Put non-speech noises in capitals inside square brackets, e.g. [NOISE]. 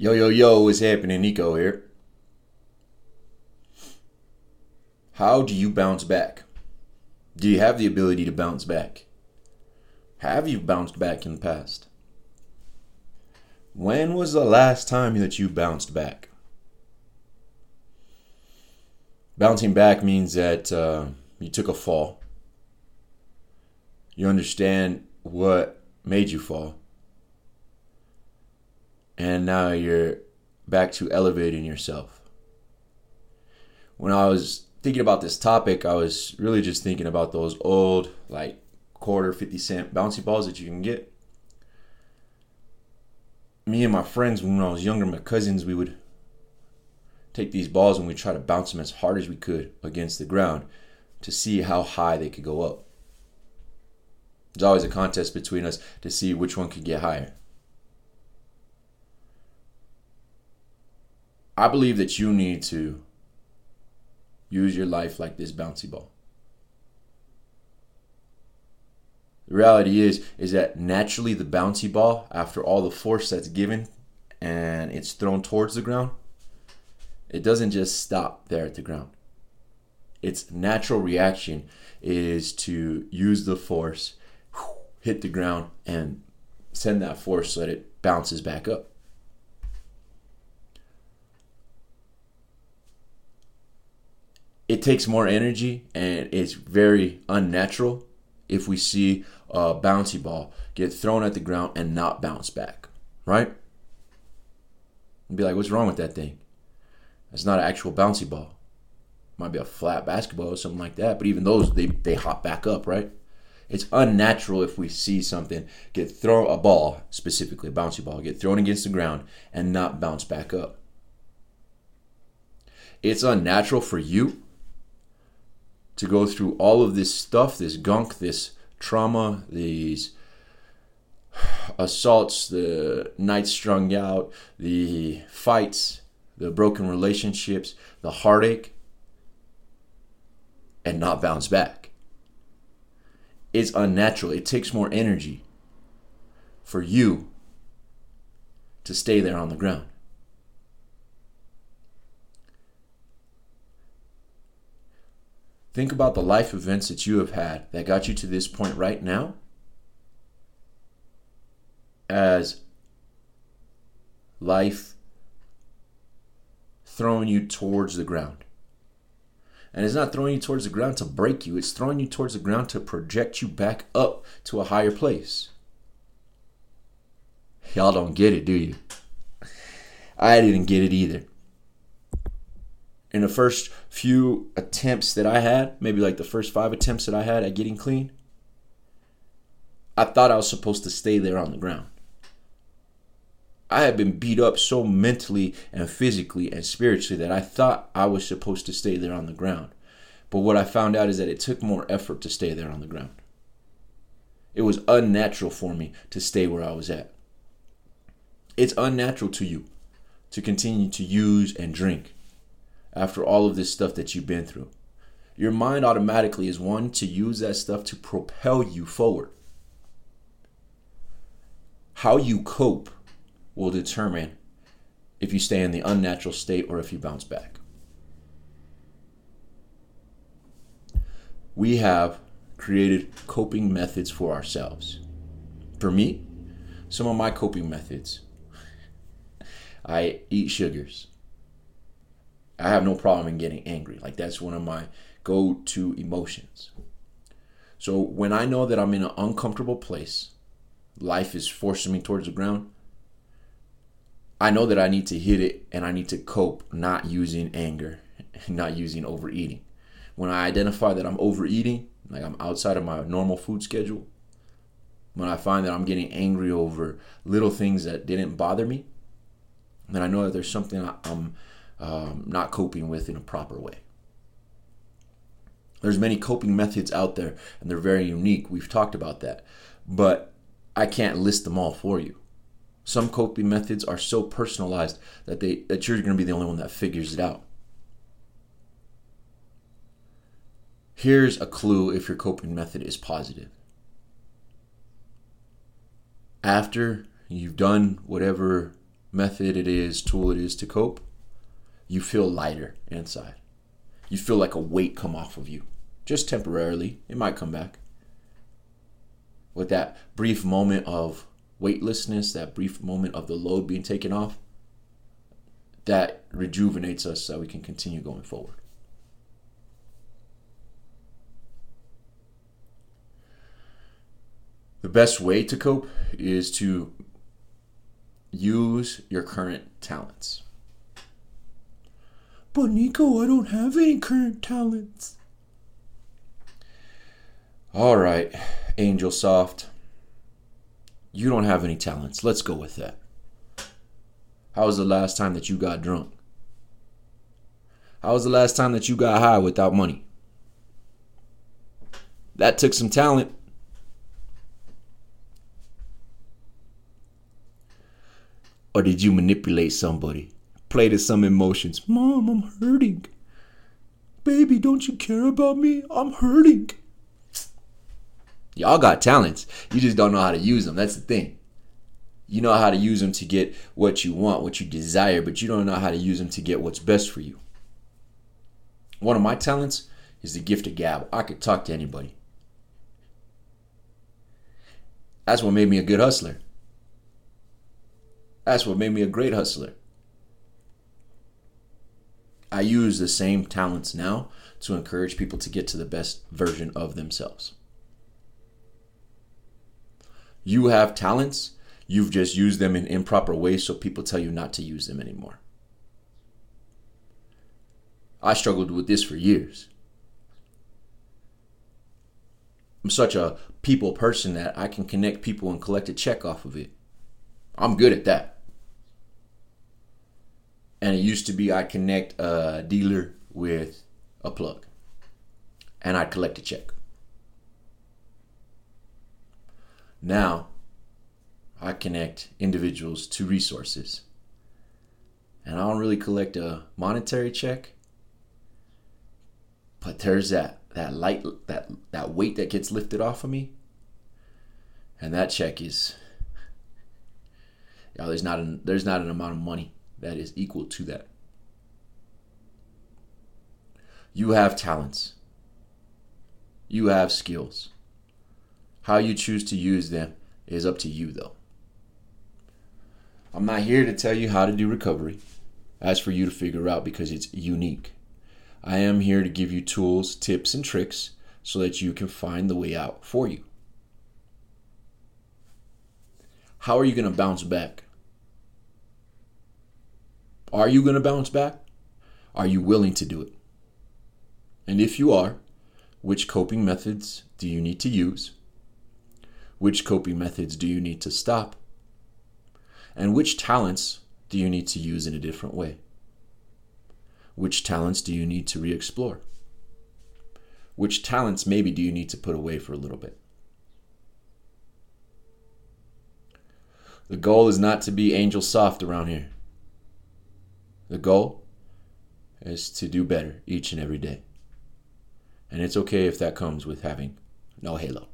Yo, yo, yo, what's happening? Nico here. How do you bounce back? Do you have the ability to bounce back? Have you bounced back in the past? When was the last time that you bounced back? Bouncing back means that uh, you took a fall. You understand what made you fall and now you're back to elevating yourself. When I was thinking about this topic, I was really just thinking about those old, like quarter, 50 cent bouncy balls that you can get. Me and my friends, when I was younger, my cousins, we would take these balls and we'd try to bounce them as hard as we could against the ground to see how high they could go up. There's always a contest between us to see which one could get higher. I believe that you need to use your life like this bouncy ball. The reality is is that naturally the bouncy ball after all the force that's given and it's thrown towards the ground, it doesn't just stop there at the ground. Its natural reaction is to use the force, hit the ground and send that force so that it bounces back up. It takes more energy and it's very unnatural if we see a bouncy ball get thrown at the ground and not bounce back, right? And be like, what's wrong with that thing? It's not an actual bouncy ball. It might be a flat basketball or something like that, but even those they, they hop back up, right? It's unnatural if we see something get thrown a ball, specifically a bouncy ball, get thrown against the ground and not bounce back up. It's unnatural for you to go through all of this stuff, this gunk, this trauma, these assaults, the nights strung out, the fights, the broken relationships, the heartache, and not bounce back. It's unnatural. It takes more energy for you to stay there on the ground. Think about the life events that you have had that got you to this point right now as life throwing you towards the ground. And it's not throwing you towards the ground to break you, it's throwing you towards the ground to project you back up to a higher place. Y'all don't get it, do you? I didn't get it either in the first few attempts that I had, maybe like the first five attempts that I had at getting clean, I thought I was supposed to stay there on the ground. I had been beat up so mentally and physically and spiritually that I thought I was supposed to stay there on the ground. But what I found out is that it took more effort to stay there on the ground. It was unnatural for me to stay where I was at. It's unnatural to you to continue to use and drink after all of this stuff that you've been through. Your mind automatically is one to use that stuff to propel you forward. How you cope will determine if you stay in the unnatural state or if you bounce back. We have created coping methods for ourselves. For me, some of my coping methods I eat sugars. I have no problem in getting angry. Like that's one of my go-to emotions. So when I know that I'm in an uncomfortable place, life is forcing me towards the ground, I know that I need to hit it and I need to cope not using anger, [LAUGHS] not using overeating. When I identify that I'm overeating, like I'm outside of my normal food schedule, when I find that I'm getting angry over little things that didn't bother me, then I know that there's something I'm um, not coping with in a proper way. There's many coping methods out there, and they're very unique. We've talked about that, but I can't list them all for you. Some coping methods are so personalized that they that you're going to be the only one that figures it out. Here's a clue if your coping method is positive. After you've done whatever method it is, tool it is to cope, you feel lighter inside. You feel like a weight come off of you. Just temporarily. It might come back. With that brief moment of weightlessness, that brief moment of the load being taken off, that rejuvenates us so we can continue going forward. The best way to cope is to use your current talents. But Nico, I don't have any current talents. All right, Angel Soft. You don't have any talents. Let's go with that. How was the last time that you got drunk? How was the last time that you got high without money? That took some talent. Or did you manipulate somebody? Play to some emotions. Mom, I'm hurting. Baby, don't you care about me? I'm hurting. Y'all got talents. You just don't know how to use them. That's the thing. You know how to use them to get what you want, what you desire, but you don't know how to use them to get what's best for you. One of my talents is the gift of gab. I could talk to anybody. That's what made me a good hustler. That's what made me a great hustler. I use the same talents now to encourage people to get to the best version of themselves. You have talents, you've just used them in improper ways, so people tell you not to use them anymore. I struggled with this for years. I'm such a people person that I can connect people and collect a check off of it. I'm good at that. And it used to be I connect a dealer with a plug and I'd collect a check. Now I connect individuals to resources. And I don't really collect a monetary check, but there's that that light that that weight that gets lifted off of me. And that check is yeah, there's not an there's not an amount of money that is equal to that. You have talents. You have skills. How you choose to use them is up to you, though. I'm not here to tell you how to do recovery. That's for you to figure out because it's unique. I am here to give you tools, tips, and tricks so that you can find the way out for you. How are you going to bounce back? Are you going to bounce back? Are you willing to do it? And if you are, which coping methods do you need to use? Which coping methods do you need to stop? And which talents do you need to use in a different way? Which talents do you need to re explore? Which talents maybe do you need to put away for a little bit? The goal is not to be angel soft around here. The goal is to do better each and every day. And it's okay if that comes with having no halo.